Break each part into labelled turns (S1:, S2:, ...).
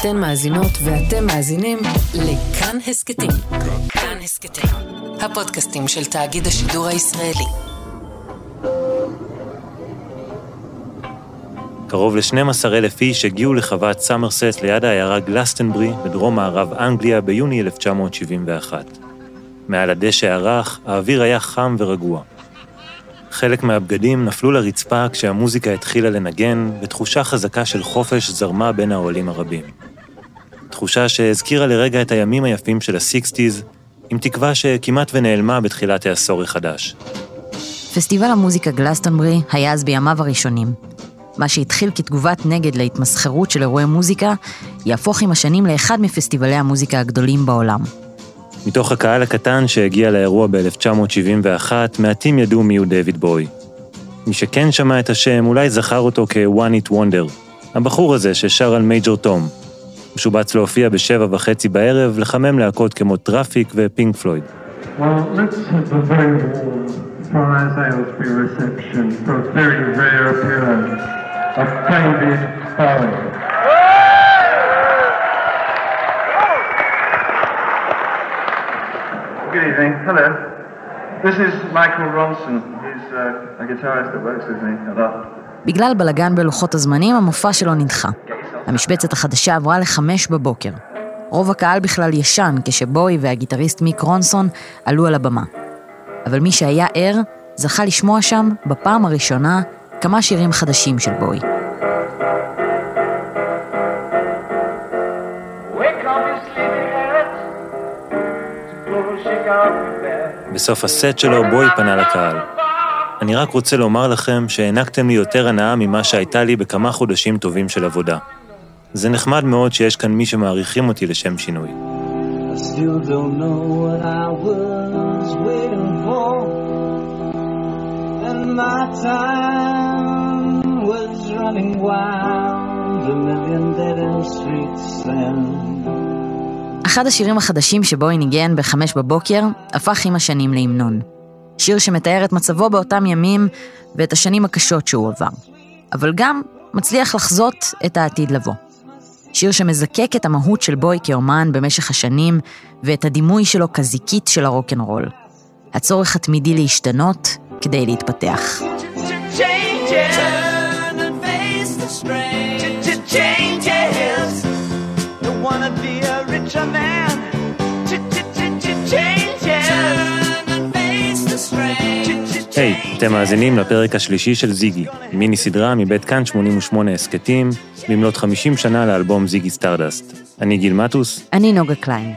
S1: אתן מאזינות ואתם מאזינים לכאן הסכתים. כאן הסכתים, הפודקאסטים של תאגיד השידור הישראלי.
S2: קרוב ל-12 אלף איש הגיעו לחוות סמרסט ליד העיירה גלסטנברי בדרום מערב אנגליה ביוני 1971. מעל הדשא הרך, האוויר היה חם ורגוע. חלק מהבגדים נפלו לרצפה כשהמוזיקה התחילה לנגן, ותחושה חזקה של חופש זרמה בין העולים הרבים. תחושה שהזכירה לרגע את הימים היפים של הסיקסטיז, עם תקווה שכמעט ונעלמה בתחילת העשור החדש.
S3: פסטיבל המוזיקה גלסטונברי היה אז בימיו הראשונים. מה שהתחיל כתגובת נגד להתמסחרות של אירועי מוזיקה, יהפוך עם השנים לאחד מפסטיבלי המוזיקה הגדולים בעולם.
S2: מתוך הקהל הקטן שהגיע לאירוע ב-1971, מעטים ידעו מיהו דויד בוי. מי שכן שמע את השם אולי זכר אותו כ-One It Wonder, הבחור הזה ששר על מייג'ור תום. הוא שובץ להופיע בשבע וחצי בערב, לחמם להקות כמו טראפיק ופינק פלויד.
S4: Good evening. Hello. This is Michael Ronson. He's uh, a guitarist that works with me a lot.
S3: בגלל בלגן בלוחות הזמנים, המופע שלו נדחה. המשבצת החדשה עברה לחמש בבוקר. רוב הקהל בכלל ישן כשבוי והגיטריסט מיק רונסון עלו על הבמה. אבל מי שהיה ער, זכה לשמוע שם, בפעם הראשונה, כמה שירים חדשים של בוי.
S2: בסוף הסט שלו בוי פנה לקהל. אני רק רוצה לומר לכם שהענקתם לי יותר הנאה ממה שהייתה לי בכמה חודשים טובים של עבודה. זה נחמד מאוד שיש כאן מי שמעריכים אותי לשם שינוי.
S3: אחד השירים החדשים שבוי ניגן בחמש בבוקר, הפך עם השנים להמנון. שיר שמתאר את מצבו באותם ימים ואת השנים הקשות שהוא עבר. אבל גם מצליח לחזות את העתיד לבוא. שיר שמזקק את המהות של בוי כאומן במשך השנים ואת הדימוי שלו כזיקית של הרוקנרול. הצורך התמידי להשתנות כדי להתפתח.
S2: היי, hey, אתם מאזינים לפרק השלישי של זיגי, מיני סדרה מבית כאן 88 הסכתים, במלאת 50 שנה לאלבום זיגי סטרדסט. אני גיל מטוס.
S3: אני נוגה קליין.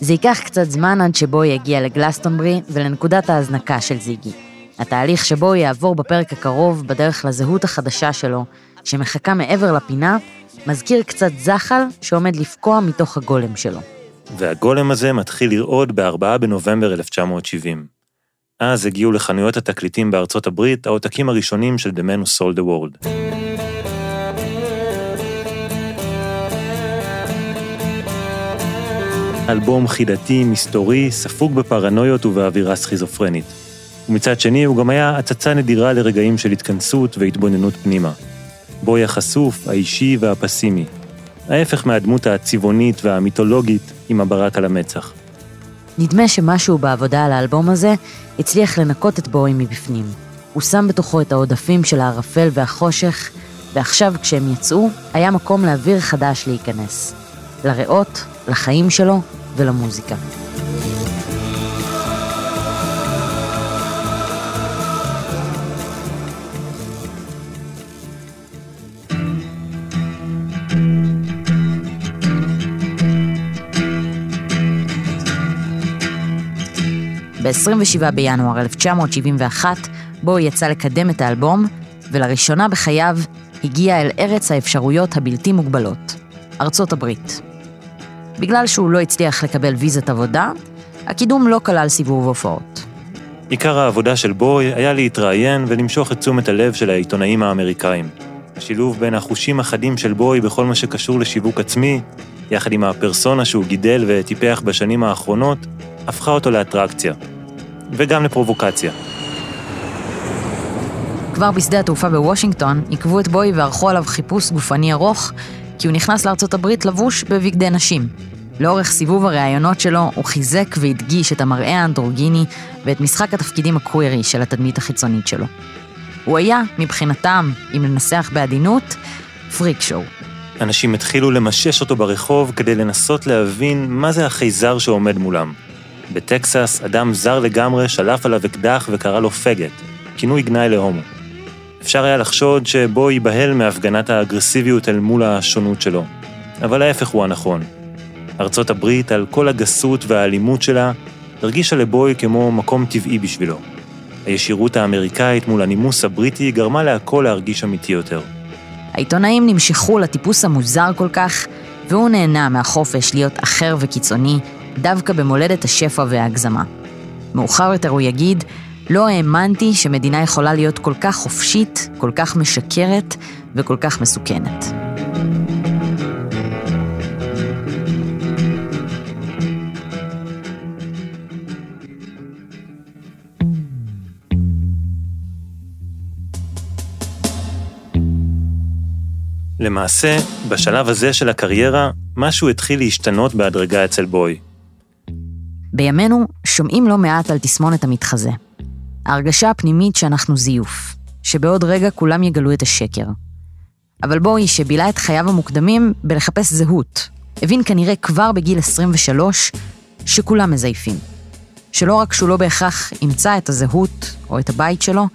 S3: זה ייקח קצת זמן עד שבוי יגיע לגלסטונברי ולנקודת ההזנקה של זיגי. התהליך שבו הוא יעבור בפרק הקרוב בדרך לזהות החדשה שלו, שמחכה מעבר לפינה, מזכיר קצת זחל שעומד לפקוע מתוך הגולם שלו.
S2: והגולם הזה מתחיל לרעוד ב-4 בנובמבר 1970. אז הגיעו לחנויות התקליטים בארצות הברית העותקים הראשונים של The Man Who Sold the World. אלבום חידתי, מסתורי, ספוג בפרנויות ובאווירה סכיזופרנית. ומצד שני הוא גם היה הצצה נדירה לרגעים של התכנסות והתבוננות פנימה. בוי החשוף, האישי והפסימי. ההפך מהדמות הצבעונית והמיתולוגית עם הברק על המצח.
S3: נדמה שמשהו בעבודה על האלבום הזה הצליח לנקות את בוי מבפנים. הוא שם בתוכו את העודפים של הערפל והחושך, ועכשיו כשהם יצאו, היה מקום לאוויר חדש להיכנס. לריאות, לחיים שלו ולמוזיקה. ב-27 בינואר 1971, בו יצא לקדם את האלבום, ולראשונה בחייו הגיע אל ארץ האפשרויות הבלתי מוגבלות, ארצות הברית. בגלל שהוא לא הצליח לקבל ויזת עבודה, הקידום לא כלל סיבוב הופעות.
S2: עיקר העבודה של בוי היה להתראיין ולמשוך את תשומת הלב של העיתונאים האמריקאים. השילוב בין החושים החדים של בוי בכל מה שקשור לשיווק עצמי, יחד עם הפרסונה שהוא גידל וטיפח בשנים האחרונות, הפכה אותו לאטרקציה. וגם לפרובוקציה.
S3: כבר בשדה התעופה בוושינגטון עיכבו את בוי וערכו עליו חיפוש גופני ארוך, כי הוא נכנס לארצות הברית לבוש בבגדי נשים. לאורך סיבוב הראיונות שלו הוא חיזק והדגיש את המראה האנדרוגיני ואת משחק התפקידים הקווירי של התדמית החיצונית שלו. הוא היה, מבחינתם, אם לנסח בעדינות, פריק שואו.
S2: אנשים התחילו למשש אותו ברחוב כדי לנסות להבין מה זה החייזר שעומד מולם. בטקסס, אדם זר לגמרי שלף עליו אקדח וקרא לו פגט, כינוי גנאי להומו. אפשר היה לחשוד שבו ייבהל מהפגנת האגרסיביות אל מול השונות שלו, אבל ההפך הוא הנכון. ארצות הברית, על כל הגסות והאלימות שלה, הרגישה לבוי כמו מקום טבעי בשבילו. הישירות האמריקאית מול הנימוס הבריטי גרמה להכל להרגיש אמיתי יותר.
S3: העיתונאים נמשכו לטיפוס המוזר כל כך, והוא נהנה מהחופש להיות אחר וקיצוני, דווקא במולדת השפע וההגזמה. מאוחר יותר הוא יגיד, לא האמנתי שמדינה יכולה להיות כל כך חופשית, כל כך משקרת וכל כך מסוכנת.
S2: למעשה, בשלב הזה של הקריירה, משהו התחיל להשתנות בהדרגה אצל בוי.
S3: בימינו שומעים לא מעט על תסמונת המתחזה. ההרגשה הפנימית שאנחנו זיוף, שבעוד רגע כולם יגלו את השקר. אבל בוי, שבילה את חייו המוקדמים בלחפש זהות, הבין כנראה כבר בגיל 23 שכולם מזייפים. שלא רק שהוא לא בהכרח ימצא את הזהות או את הבית שלו,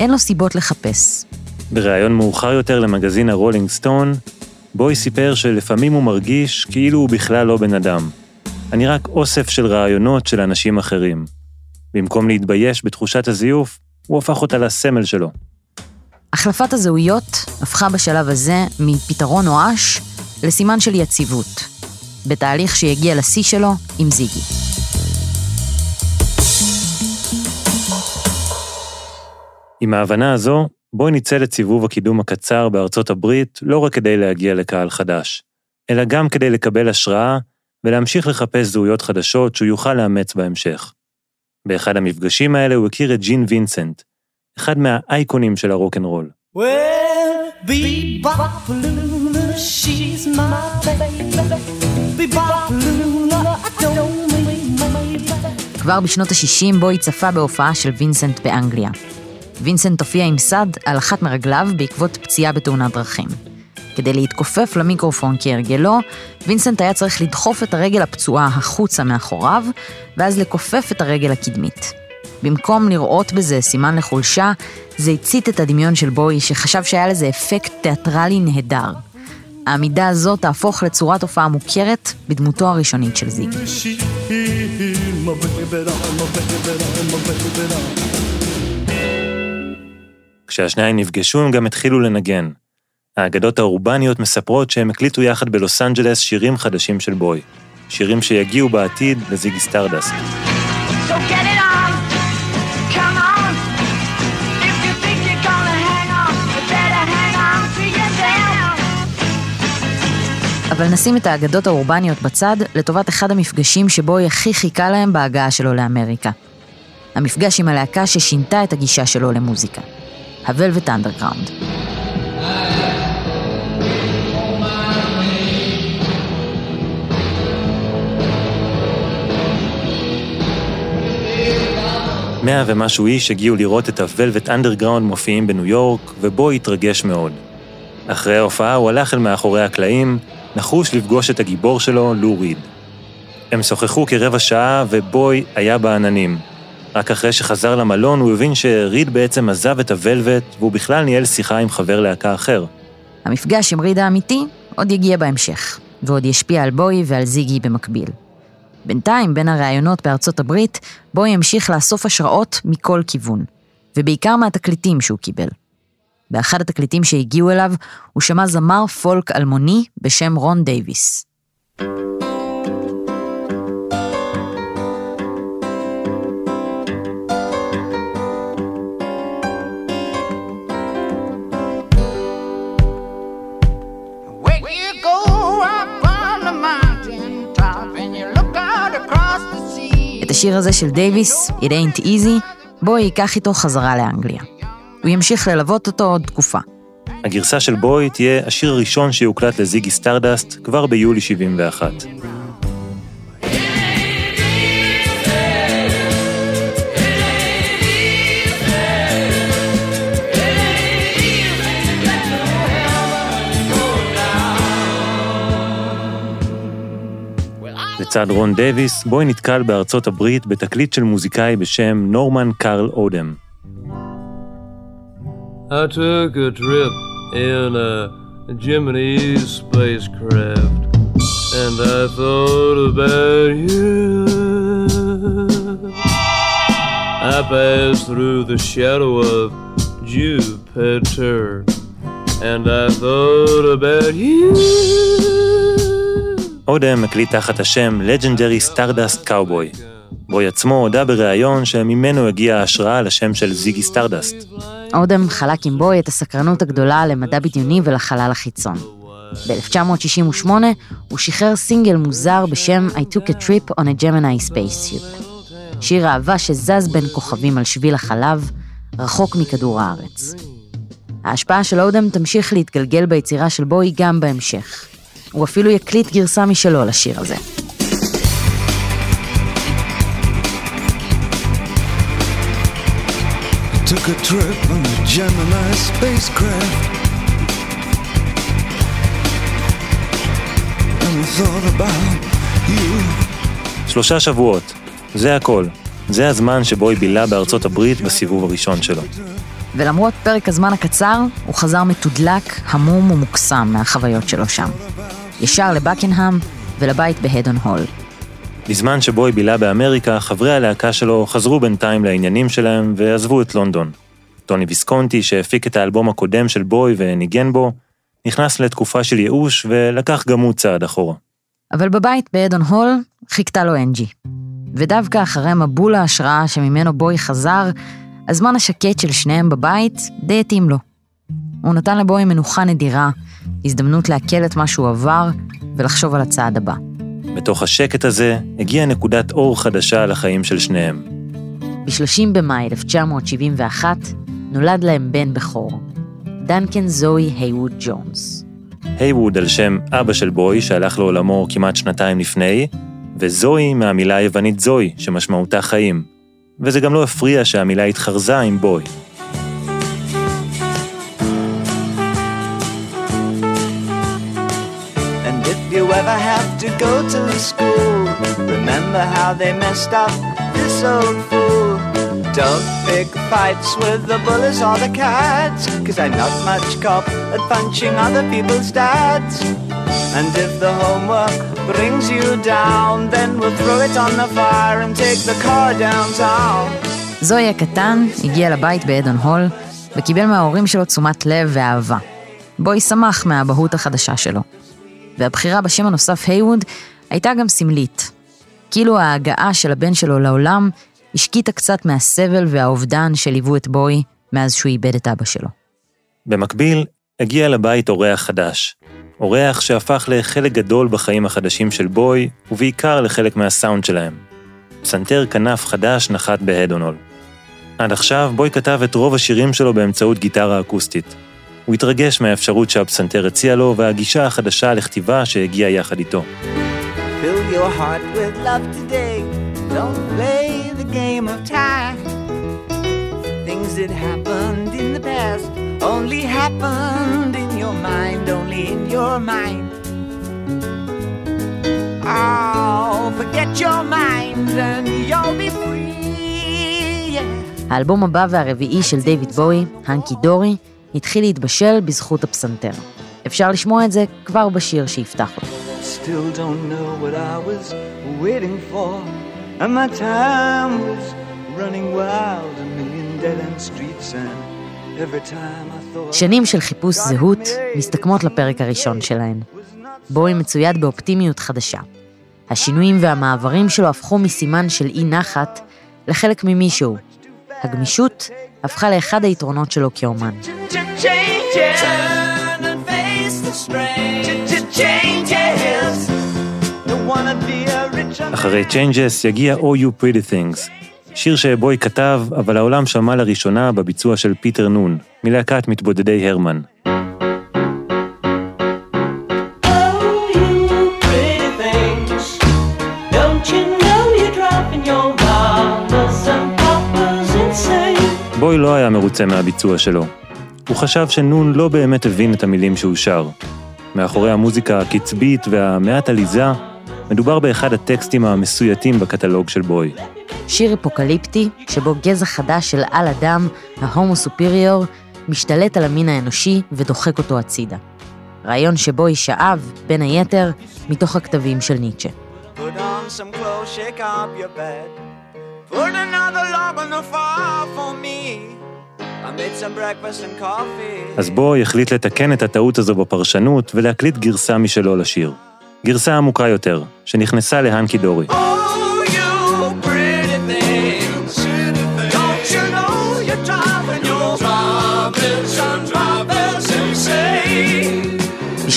S3: אין לו סיבות לחפש.
S2: בריאיון מאוחר יותר למגזין הרולינג סטון, בוי סיפר שלפעמים הוא מרגיש כאילו הוא בכלל לא בן אדם. אני רק אוסף של רעיונות של אנשים אחרים. במקום להתבייש בתחושת הזיוף, הוא הפך אותה לסמל שלו.
S3: החלפת הזהויות הפכה בשלב הזה מפתרון נואש לסימן של יציבות, בתהליך שיגיע לשיא שלו עם זיגי.
S2: עם ההבנה הזו, בואי ניצל את סיבוב הקידום הקצר בארצות הברית לא רק כדי להגיע לקהל חדש, אלא גם כדי לקבל השראה ולהמשיך לחפש זהויות חדשות שהוא יוכל לאמץ בהמשך. באחד המפגשים האלה הוא הכיר את ג'ין וינסנט, אחד מהאייקונים של הרוקנרול.
S3: כבר בשנות ה-60 בוי צפה בהופעה של וינסנט באנגליה. וינסנט הופיע עם סד על אחת מרגליו בעקבות פציעה בתאונת דרכים. כדי להתכופף למיקרופון כהרגלו, וינסנט היה צריך לדחוף את הרגל הפצועה החוצה מאחוריו, ואז לכופף את הרגל הקדמית. במקום לראות בזה סימן לחולשה, זה הצית את הדמיון של בוי, שחשב שהיה לזה אפקט תיאטרלי נהדר. העמידה הזו תהפוך לצורת הופעה מוכרת בדמותו הראשונית של זיגי.
S2: כשהשניים נפגשו הם גם התחילו לנגן. האגדות האורבניות מספרות שהם הקליטו יחד בלוס אנג'לס שירים חדשים של בוי. שירים שיגיעו בעתיד לזיגי סטרדסט.
S3: So אבל נשים את האגדות האורבניות בצד לטובת אחד המפגשים שבוי הכי חיכה להם בהגעה שלו לאמריקה. המפגש עם הלהקה ששינתה את הגישה שלו למוזיקה. הוולווט אנדרגראונד. Yeah.
S2: מאה ומשהו איש הגיעו לראות את הוולווט אנדרגראונד מופיעים בניו יורק, ובוי התרגש מאוד. אחרי ההופעה הוא הלך אל מאחורי הקלעים, נחוש לפגוש את הגיבור שלו, לו ריד. הם שוחחו כרבע שעה, ובוי היה בעננים. רק אחרי שחזר למלון הוא הבין שריד בעצם עזב את הוולווט, והוא בכלל ניהל שיחה עם חבר להקה אחר.
S3: המפגש עם ריד האמיתי עוד יגיע בהמשך, ועוד ישפיע על בוי ועל זיגי במקביל. בינתיים, בין הראיונות בארצות הברית, בוי המשיך לאסוף השראות מכל כיוון, ובעיקר מהתקליטים שהוא קיבל. באחד התקליטים שהגיעו אליו, הוא שמע זמר פולק אלמוני בשם רון דייוויס. את השיר הזה של דייוויס, It Ain't Easy, בוי ייקח איתו חזרה לאנגליה. הוא ימשיך ללוות אותו עוד תקופה.
S2: הגרסה של בוי תהיה השיר הראשון שיוקלט לזיגי סטרדסט כבר ביולי 71. לצד רון דייוויס, בוי נתקל בארצות הברית בתקליט של מוזיקאי בשם נורמן קרל אודם. Jupiter and I thought about you. אודם מקליט תחת השם Legendary Stardust Cowboy. בוי עצמו הודה בריאיון שממנו הגיעה ההשראה לשם של זיגי סטרדסט.
S3: אודם חלק עם בוי את הסקרנות הגדולה למדע בדיוני ולחלל החיצון. ב-1968 הוא שחרר סינגל מוזר בשם I took a trip on a Gemini spaceship. שיר אהבה שזז בין כוכבים על שביל החלב, רחוק מכדור הארץ. ההשפעה של אודם תמשיך להתגלגל ביצירה של בוי גם בהמשך. הוא אפילו יקליט גרסה משלו לשיר הזה. took a trip on a Gemini spacecraft. And we thought about you.
S2: שלושה שבועות, זה הכל. זה הזמן שבו היא בילה בארצות הברית בסיבוב הראשון שלו.
S3: ולמרות פרק הזמן הקצר, הוא חזר מתודלק, המום ומוקסם מהחוויות שלו שם. ישר לבקינהאם ולבית בהדון הול.
S2: בזמן שבו היא בילה באמריקה, חברי הלהקה שלו חזרו בינתיים לעניינים שלהם ועזבו את לונדון. טוני ויסקונטי, שהפיק את האלבום הקודם של בוי וניגן בו, נכנס לתקופה של ייאוש ולקח גם הוא צעד אחורה.
S3: אבל בבית באדון הול חיכתה לו אנג'י. ודווקא אחרי מבול ההשראה שממנו בוי חזר, הזמן השקט של שניהם בבית די התאים לו. הוא נתן לבוי מנוחה נדירה, הזדמנות לעכל את מה שהוא עבר ולחשוב על הצעד הבא.
S2: בתוך השקט הזה הגיעה נקודת אור חדשה לחיים של שניהם.
S3: ב-30 במאי 1971 נולד להם בן בכור, דנקן זוהי היווד ג'ונס.
S2: היווד על שם אבא של בוי שהלך לעולמו כמעט שנתיים לפני, וזוהי מהמילה היוונית זוהי, שמשמעותה חיים. וזה גם לא הפריע שהמילה התחרזה עם בוי. To school, remember how they messed up this old fool. Don't pick fights with the bullies or the cats, cause I'm not much cop at punching other people's dads. And if the homework brings you down, then we'll throw it on the fire and take the car downtown. זוהי הקטן הגיע לבית באדון הול וקיבל מההורים שלו תשומת לב ואהבה. בוי שמח מהאבהות החדשה שלו. והבחירה בשם הנוסף היווד הייתה גם סמלית. כאילו ההגעה של הבן שלו לעולם השקיטה קצת מהסבל והאובדן שליוו את בוי מאז שהוא איבד את אבא שלו. במקביל, הגיע לבית אורח חדש. אורח שהפך לחלק גדול בחיים החדשים של בוי, ובעיקר לחלק מהסאונד שלהם. פסנתר כנף חדש נחת בהדונול. עד עכשיו בוי כתב את רוב השירים שלו באמצעות גיטרה אקוסטית, הוא התרגש מהאפשרות שהפסנתר הציע לו והגישה החדשה לכתיבה שהגיעה יחד איתו.
S3: האלבום הבא והרביעי של דיוויד בואי, הנקי דורי, התחיל להתבשל בזכות הפסנתר. אפשר לשמוע את זה כבר בשיר שיפתח אותו. שנים של חיפוש זהות מסתכמות לפרק הראשון שלהן. בואי מצויד באופטימיות חדשה. השינויים והמעברים שלו הפכו מסימן של אי נחת לחלק ממישהו. הגמישות הפכה לאחד היתרונות שלו כאומן.
S2: אחרי Changes יגיע Oh You Pretty Things, שיר שבוי כתב, אבל העולם שמע לראשונה בביצוע של פיטר נון, מלהקת מתבודדי הרמן. בוי לא היה מרוצה מהביצוע שלו. הוא חשב שנון לא באמת הבין את המילים שהוא שר. מאחורי המוזיקה הקצבית והמעט עליזה, מדובר באחד הטקסטים המסויטים בקטלוג של בוי.
S3: שיר אפוקליפטי, שבו גזע חדש של על אדם, ההומו סופיריור, משתלט על המין האנושי ודוחק אותו הצידה. רעיון שבו שאב, בין היתר, מתוך הכתבים של ניטשה. Put on some clothes, shake up your bed. Put another log on the fire for me. אז בוי החליט לתקן את הטעות הזו בפרשנות ולהקליט גרסה משלו לשיר. גרסה עמוקה יותר, שנכנסה להנקי דורי. Oh,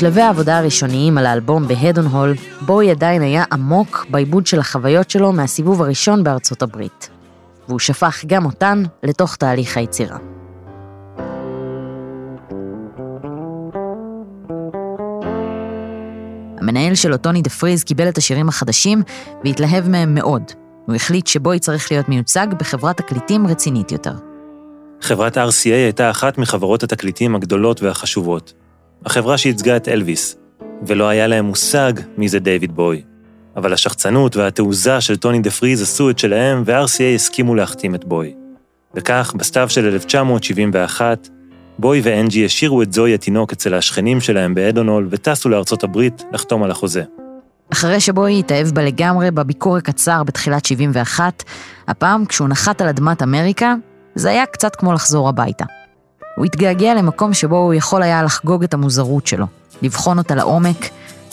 S3: בשלבי העבודה הראשוניים על האלבום בהדון הול, בוי עדיין היה עמוק בעיבוד של החוויות שלו מהסיבוב הראשון בארצות הברית. והוא שפך גם אותן לתוך תהליך היצירה. המנהל שלו, טוני דה פריז, קיבל את השירים החדשים והתלהב מהם מאוד. הוא החליט שבוי צריך להיות מיוצג בחברת תקליטים רצינית יותר.
S2: חברת RCA הייתה אחת מחברות התקליטים הגדולות והחשובות. החברה שייצגה את אלוויס, ולא היה להם מושג מי זה דיוויד בוי. אבל השחצנות והתעוזה של טוני דה פריז עשו את שלהם, ו-RCA הסכימו להחתים את בוי. וכך, בסתיו של 1971, בוי ואנג'י השאירו את זוהי התינוק אצל השכנים שלהם באדונול וטסו לארצות הברית לחתום על החוזה.
S3: אחרי שבוי התאהב בה לגמרי בביקור הקצר בתחילת 71, הפעם כשהוא נחת על אדמת אמריקה, זה היה קצת כמו לחזור הביתה. הוא התגעגע למקום שבו הוא יכול היה לחגוג את המוזרות שלו, לבחון אותה לעומק,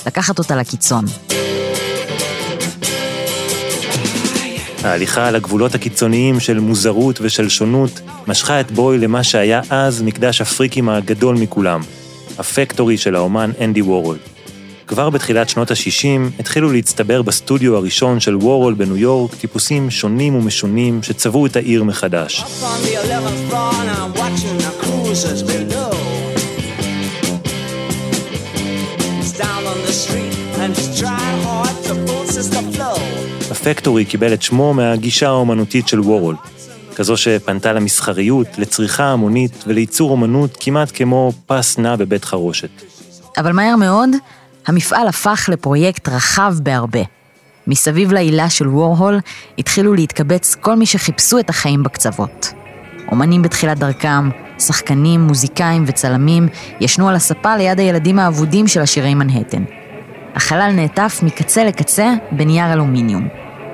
S3: לקחת אותה לקיצון.
S2: ההליכה על הגבולות הקיצוניים של מוזרות ושל שונות משכה את בוי למה שהיה אז מקדש הפריקים הגדול מכולם, הפקטורי של האומן אנדי וורול. כבר בתחילת שנות ה-60 התחילו להצטבר בסטודיו הראשון של וורול בניו יורק טיפוסים שונים ומשונים שצבעו את העיר מחדש. down on the street and he's trying hard to force us to flow. הפקטורי קיבל את שמו מהגישה האומנותית של וורול, כזו שפנתה למסחריות, לצריכה המונית ולייצור אומנות כמעט כמו פס נע בבית חרושת.
S3: אבל מהר מאוד, המפעל הפך לפרויקט רחב בהרבה. מסביב לעילה של וורהול התחילו להתקבץ כל מי שחיפשו את החיים בקצוות. אומנים בתחילת דרכם, שחקנים, מוזיקאים וצלמים ישנו על הספה ליד הילדים האבודים של עשירי מנהטן. החלל נעטף מקצה לקצה בנייר אלומיניום.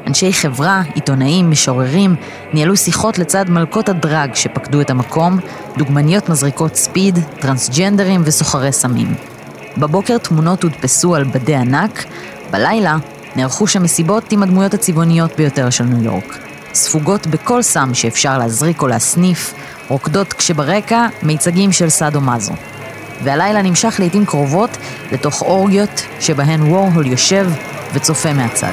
S3: אנשי חברה, עיתונאים, משוררים, ניהלו שיחות לצד מלכות הדרג שפקדו את המקום, דוגמניות מזריקות ספיד, טרנסג'נדרים וסוחרי סמים. בבוקר תמונות הודפסו על בדי ענק, בלילה נערכו שם מסיבות עם הדמויות הצבעוניות ביותר של ניו יורק. ספוגות בכל סם שאפשר להזריק או להסניף, רוקדות כשברקע מיצגים של סאדו מאזו. והלילה נמשך לעיתים קרובות לתוך אורגיות שבהן וורהול יושב וצופה מהצד.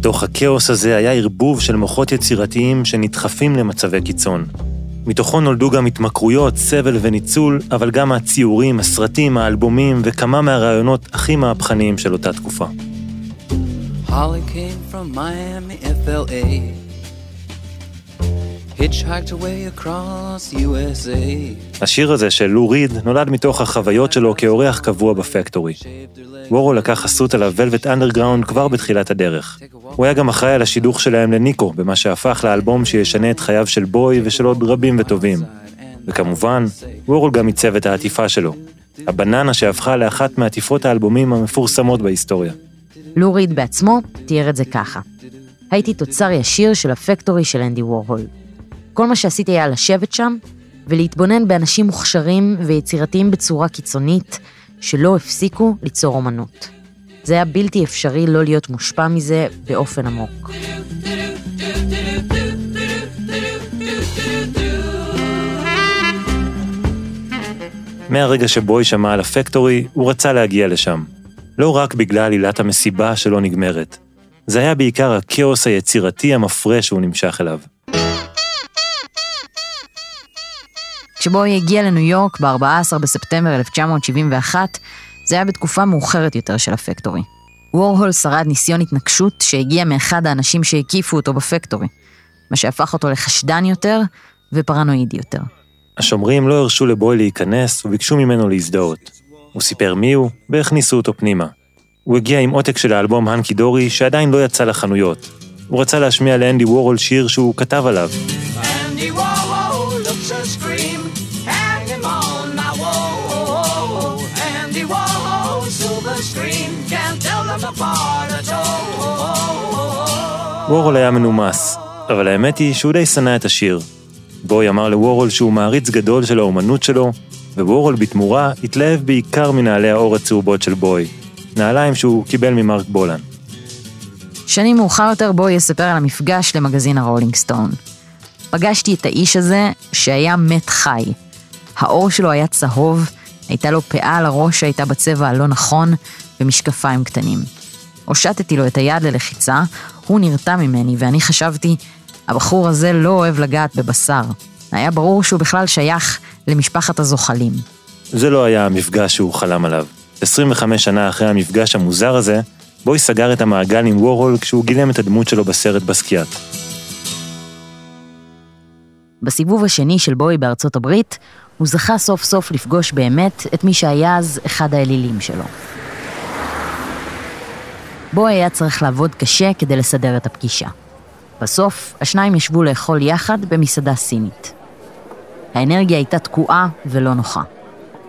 S2: בתוך הכאוס הזה היה ערבוב של מוחות יצירתיים שנדחפים למצבי קיצון. מתוכו נולדו גם התמכרויות, סבל וניצול, אבל גם הציורים, הסרטים, האלבומים וכמה מהרעיונות הכי מהפכניים של אותה תקופה. Holly came from Miami, FLA. Hitchhiked away across USA. השיר הזה של לו ריד נולד מתוך החוויות שלו כאורח קבוע בפקטורי. וורו לקח חסות על הוולבט אנדרגראונד כבר בתחילת הדרך. הוא היה גם אחראי על השידוך שלהם לניקו, במה שהפך לאלבום שישנה את חייו של בוי ושל עוד רבים וטובים. וכמובן, וורול גם עיצב את העטיפה שלו. הבננה שהפכה לאחת מעטיפות האלבומים המפורסמות בהיסטוריה.
S3: לו ריד בעצמו תיאר את זה ככה: הייתי תוצר ישיר של הפקטורי של אנדי וורהול. כל מה שעשיתי היה לשבת שם ולהתבונן באנשים מוכשרים ויצירתיים בצורה קיצונית, שלא הפסיקו ליצור אומנות. זה היה בלתי אפשרי לא להיות מושפע מזה באופן עמוק.
S2: מהרגע שבוי שמע על הפקטורי, הוא רצה להגיע לשם. לא רק בגלל עילת המסיבה שלא נגמרת. זה היה בעיקר הכאוס היצירתי המפרה שהוא נמשך אליו.
S3: כשבוי הגיע לניו יורק ב-14 בספטמבר 1971, זה היה בתקופה מאוחרת יותר של הפקטורי. וורהול שרד ניסיון התנגשות שהגיע מאחד האנשים שהקיפו אותו בפקטורי, מה שהפך אותו לחשדן יותר ופרנואידי יותר.
S2: השומרים לא הרשו לבוי להיכנס וביקשו ממנו להזדהות. הוא סיפר מי הוא, והכניסו אותו פנימה. הוא הגיע עם עותק של האלבום הנקי דורי שעדיין לא יצא לחנויות. הוא רצה להשמיע לאנדי וורול שיר שהוא כתב עליו. וורהול היה מנומס, אבל האמת היא שהוא די שנא את השיר. בוי אמר לוורהול שהוא מעריץ גדול של האומנות שלו, ווורהול בתמורה התלהב בעיקר מנעלי האור הצהובות של בוי, נעליים שהוא קיבל ממרק בולן.
S3: שנים מאוחר יותר בוי יספר על המפגש למגזין הרולינג סטון. פגשתי את האיש הזה שהיה מת חי. העור שלו היה צהוב, הייתה לו פאה על הראש שהייתה בצבע הלא נכון, ומשקפיים קטנים. הושטתי לו את היד ללחיצה, הוא נרתע ממני, ואני חשבתי, הבחור הזה לא אוהב לגעת בבשר. היה ברור שהוא בכלל שייך למשפחת הזוחלים.
S2: זה לא היה המפגש שהוא חלם עליו. 25 שנה אחרי המפגש המוזר הזה, בוי סגר את המעגל עם וורול כשהוא גילם את הדמות שלו בסרט בסקיאט.
S3: בסיבוב השני של בוי בארצות הברית, הוא זכה סוף סוף לפגוש באמת את מי שהיה אז אחד האלילים שלו. בוי היה צריך לעבוד קשה כדי לסדר את הפגישה. בסוף, השניים ישבו לאכול יחד במסעדה סינית. האנרגיה הייתה תקועה ולא נוחה.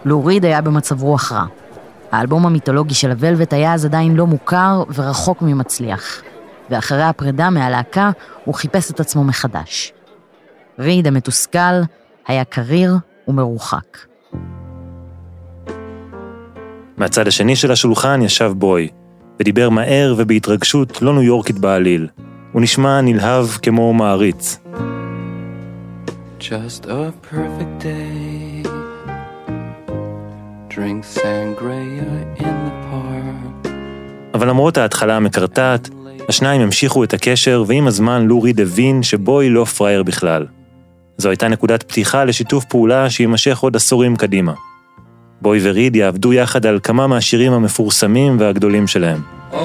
S3: לוריד היה במצב רוח רע. האלבום המיתולוגי של הוולבט היה אז עדיין לא מוכר ורחוק ממצליח. ואחרי הפרידה מהלהקה, הוא חיפש את עצמו מחדש. ריד המתוסכל היה קריר ומרוחק.
S2: מהצד השני של השולחן ישב בוי, ודיבר מהר ובהתרגשות לא ניו יורקית בעליל. הוא נשמע נלהב כמו מעריץ.
S5: Just a perfect day. Drink sangria in the park.
S2: אבל למרות ההתחלה המקרטעת, השניים המשיכו את הקשר, ועם הזמן לו ריד הבין שבוי לא פראייר בכלל. זו הייתה נקודת פתיחה לשיתוף פעולה שיימשך עוד עשורים קדימה. בוי וריד יעבדו יחד על כמה מהשירים המפורסמים והגדולים שלהם.
S5: Oh,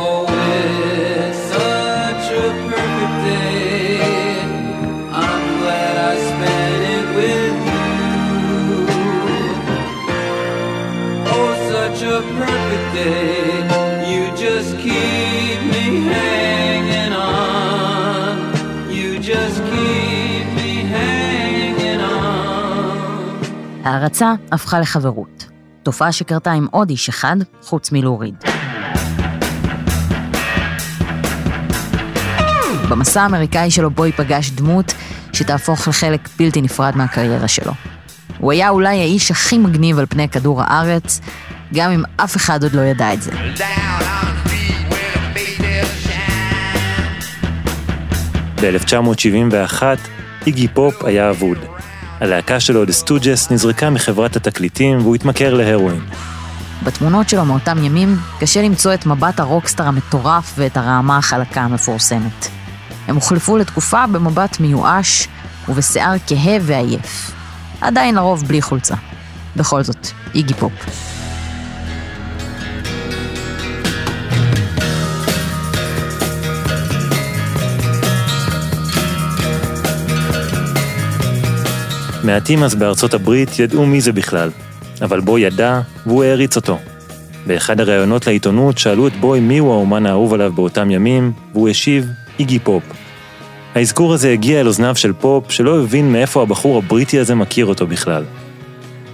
S5: on.
S3: הערצה הפכה לחברות. תופעה שקרתה עם עוד איש אחד, חוץ מלוריד. במסע האמריקאי שלו בוי פגש דמות שתהפוך לחלק בלתי נפרד מהקריירה שלו. הוא היה אולי האיש הכי מגניב על פני כדור הארץ, גם אם אף אחד עוד לא ידע את זה.
S2: ב-1971, איגי פופ היה אבוד. הלהקה שלו, The Stooges, נזרקה מחברת התקליטים והוא התמכר להרואין.
S3: בתמונות שלו מאותם ימים, קשה למצוא את מבט הרוקסטאר המטורף ואת הרעמה החלקה המפורסמת. הם הוחלפו לתקופה במבט מיואש ובשיער כהה ועייף. עדיין לרוב בלי חולצה. בכל זאת, איגי פופ.
S2: מעטים אז בארצות הברית ידעו מי זה בכלל, אבל בוי ידע והוא העריץ אותו. באחד הראיונות לעיתונות שאלו את בוי מיהו האומן האהוב עליו באותם ימים, והוא השיב, איגי פופ. האזכור הזה הגיע אל אוזניו של פופ, שלא הבין מאיפה הבחור הבריטי הזה מכיר אותו בכלל.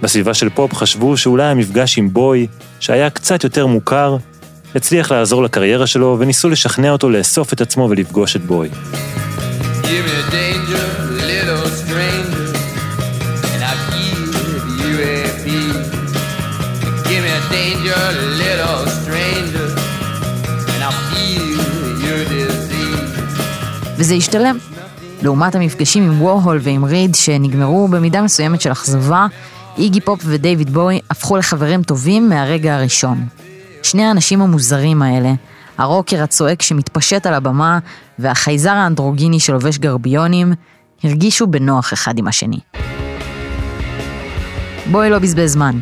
S2: בסביבה של פופ חשבו שאולי המפגש עם בוי, שהיה קצת יותר מוכר, הצליח לעזור לקריירה שלו, וניסו לשכנע אותו לאסוף את עצמו ולפגוש את בוי.
S5: Give me danger, danger, little stranger, and I feel your disease.
S3: וזה השתלם. לעומת המפגשים עם וורהול ועם ריד, שנגמרו במידה מסוימת של אכזבה, איגי פופ ודייוויד בוי הפכו לחברים טובים מהרגע הראשון. שני האנשים המוזרים האלה, הרוקר הצועק שמתפשט על הבמה והחייזר האנדרוגיני שלובש גרביונים, הרגישו בנוח אחד עם השני. בוי לא בזבז זמן.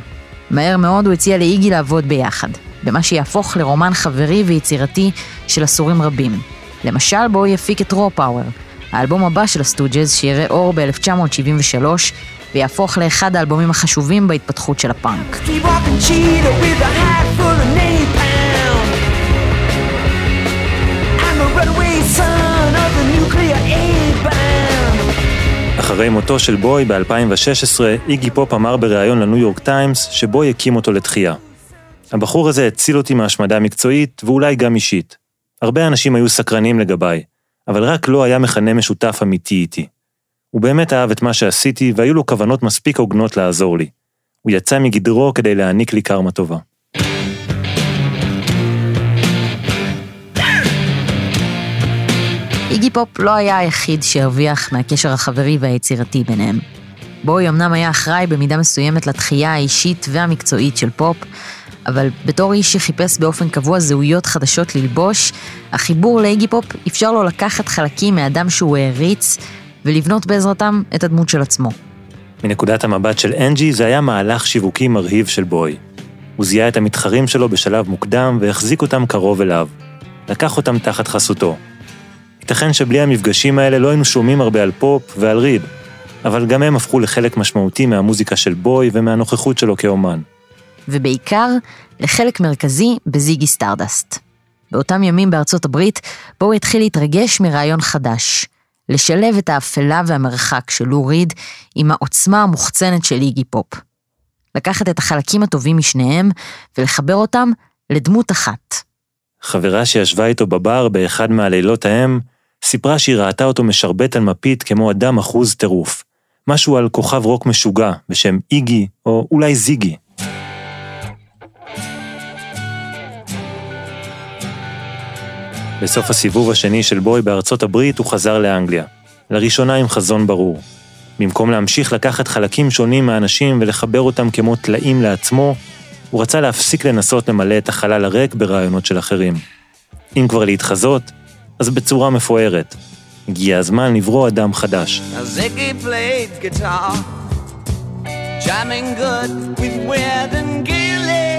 S3: מהר מאוד הוא הציע לאיגי לעבוד ביחד, במה שיהפוך לרומן חברי ויצירתי של עשורים רבים. למשל, בו יפיק את רו פאוור, האלבום הבא של הסטוג'ז שיראה אור ב-1973 ויהפוך לאחד האלבומים החשובים בהתפתחות של הפאנק.
S6: Keep
S2: אחרי מותו של בוי ב-2016, איגי פופ אמר בריאיון לניו יורק טיימס שבוי הקים אותו לתחייה. הבחור הזה הציל אותי מהשמדה מקצועית ואולי גם אישית. הרבה אנשים היו סקרנים לגביי, אבל רק לו היה מכנה משותף אמיתי איתי. הוא באמת אהב את מה שעשיתי והיו לו כוונות מספיק הוגנות לעזור לי. הוא יצא מגדרו כדי להעניק לי קרמה טובה.
S3: איגי פופ לא היה היחיד שהרוויח מהקשר החברי והיצירתי ביניהם. בוי אמנם היה אחראי במידה מסוימת לתחייה האישית והמקצועית של פופ, אבל בתור איש שחיפש באופן קבוע זהויות חדשות ללבוש, החיבור לאיגי פופ אפשר לו לקחת חלקים מאדם שהוא העריץ ולבנות בעזרתם את הדמות של עצמו.
S2: מנקודת המבט של אנג'י זה היה מהלך שיווקי מרהיב של בוי. הוא זיהה את המתחרים שלו בשלב מוקדם והחזיק אותם קרוב אליו. לקח אותם תחת חסותו. ייתכן שבלי המפגשים האלה לא היינו שומעים הרבה על פופ ועל ריד, אבל גם הם הפכו לחלק משמעותי מהמוזיקה של בוי ומהנוכחות שלו כאומן.
S3: ובעיקר לחלק מרכזי בזיגי סטרדסט. באותם ימים בארצות הברית, בואי התחיל להתרגש מרעיון חדש, לשלב את האפלה והמרחק של לו ריד עם העוצמה המוחצנת של איגי פופ. לקחת את החלקים הטובים משניהם ולחבר אותם לדמות אחת.
S2: חברה שישבה איתו בבר באחד מהלילות ההם, סיפרה שהיא ראתה אותו משרבט על מפית כמו אדם אחוז טירוף. משהו על כוכב רוק משוגע בשם איגי, או אולי זיגי. בסוף הסיבוב השני של בוי בארצות הברית הוא חזר לאנגליה. לראשונה עם חזון ברור. במקום להמשיך לקחת חלקים שונים מהאנשים ולחבר אותם כמו טלאים לעצמו, הוא רצה להפסיק לנסות למלא את החלל הריק ברעיונות של אחרים. אם כבר להתחזות, אז בצורה מפוארת. הגיע הזמן לברוא אדם חדש.
S6: Now Ziggy played guitar, jamming good with Weird and Gilly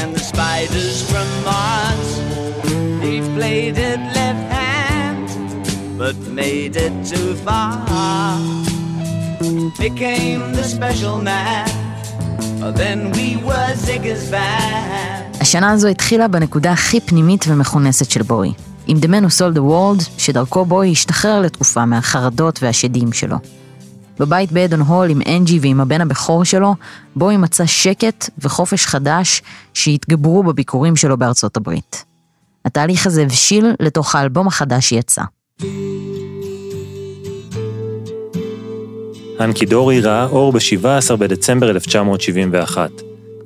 S6: and the spiders from Mars. He played it left hand, but made it too far. Became the special man. Then we were Ziggy's band.
S3: השנה הזו התחילה בנקודה הכי פנימית ומכונסת של בוי, עם The Man Who Sold the World, שדרכו בוי השתחרר לתקופה מהחרדות והשדים שלו. בבית באדון הול עם אנג'י ועם הבן הבכור שלו, בוי מצא שקט וחופש חדש שהתגברו בביקורים שלו בארצות הברית. התהליך הזה הבשיל לתוך האלבום החדש שיצא.
S2: הנקי דורי ראה אור ב-17 בדצמבר 1971.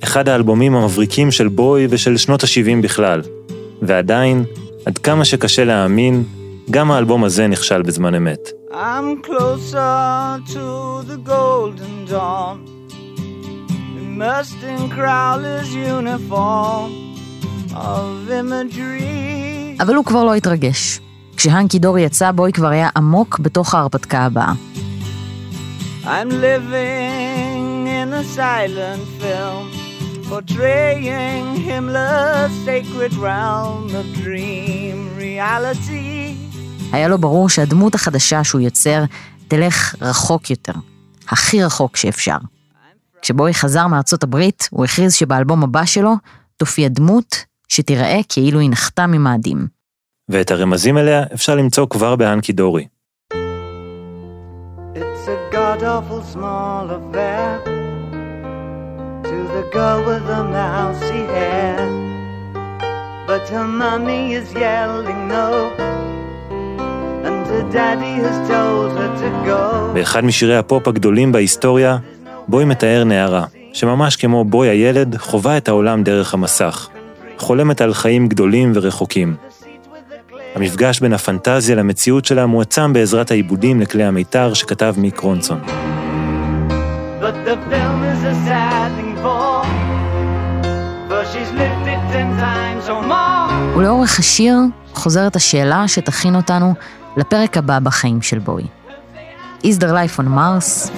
S2: אחד האלבומים המבריקים של בוי ושל שנות ה-70 בכלל. ועדיין, עד כמה שקשה להאמין, גם האלבום הזה נכשל בזמן אמת.
S6: I'm closer to the golden dawn. Immersed in Crowler's uniform of imagery.
S3: אבל הוא כבר לא התרגש. כשהנקי דורי יצא, בוי כבר היה עמוק בתוך ההרפתקה הבאה.
S6: I'm living in a silent film, portraying Himmler's sacred realm of dream reality.
S3: היה לו ברור שהדמות החדשה שהוא יוצר תלך רחוק יותר, הכי רחוק שאפשר. כשבוי חזר מארצות הברית, הוא הכריז שבאלבום הבא שלו תופיע דמות שתיראה כאילו היא נחתה ממאדים.
S2: ואת הרמזים אליה אפשר למצוא כבר בהנקי דורי.
S6: It's a god awful small affair the girl with the mousy hair. But her mommy is yelling no, and her daddy has told her to go.
S2: באחד משירי הפופ הגדולים בהיסטוריה, בוי מתאר נערה, שממש כמו בוי הילד, חווה את העולם דרך המסך. חולמת על חיים גדולים ורחוקים. המפגש בין הפנטזיה למציאות שלה מועצם בעזרת העיבודים לכלי המיתר שכתב מיק רונסון.
S6: But the film is a
S3: ולאורך השיר חוזרת השאלה שתכין אותנו לפרק הבא בחיים של בוי. Is there life on Mars?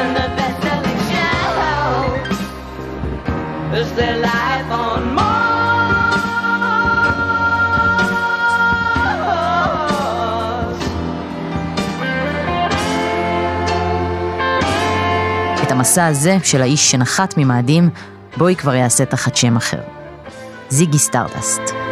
S6: In the best-selling show. Is there life on Mars?
S3: את המסע הזה של האיש שנחת ממאדים, בואי כבר יעשה תחת שם אחר. זיגי סטרדסט.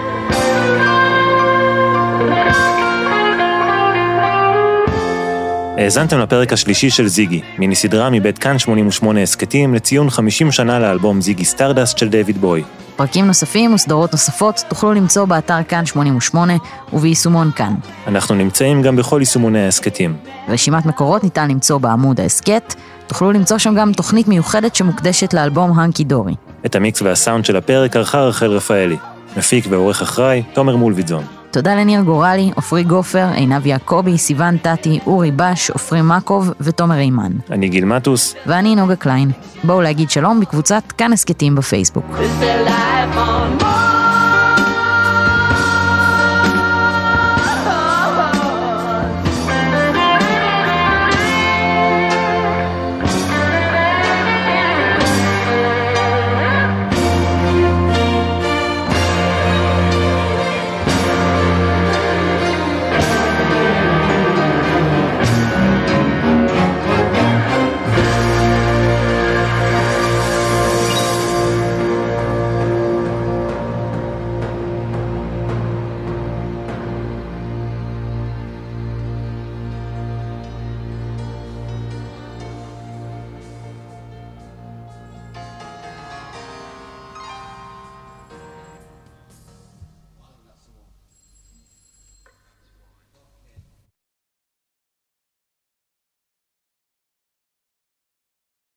S2: האזנתם לפרק השלישי של זיגי, מיני סדרה מבית כאן 88 הסכתים לציון 50 שנה לאלבום זיגי סטרדסט של דיוויד בוי.
S3: פרקים נוספים וסדרות נוספות תוכלו למצוא באתר כאן 88 וביישומון כאן.
S2: אנחנו נמצאים גם בכל יישומוני ההסכתים.
S3: רשימת מקורות ניתן למצוא בעמוד ההסכת, תוכלו למצוא שם גם תוכנית מיוחדת שמוקדשת לאלבום Hunky Dory.
S2: את המיקס והסאונד של הפרק ערכה רחל רפאלי. מפיק ועורך אחראי, תומר מולביטזון.
S3: תודה לניר גורלי, עופרי גופר, עינב יעקבי, סיון טטי, אורי בש, עופרי מקוב ותומר אימן.
S2: אני גיל מטוס,
S3: ואני נוגה קליין. בואו להגיד שלום בקבוצת כאן הסכתים בפייסבוק.
S6: Is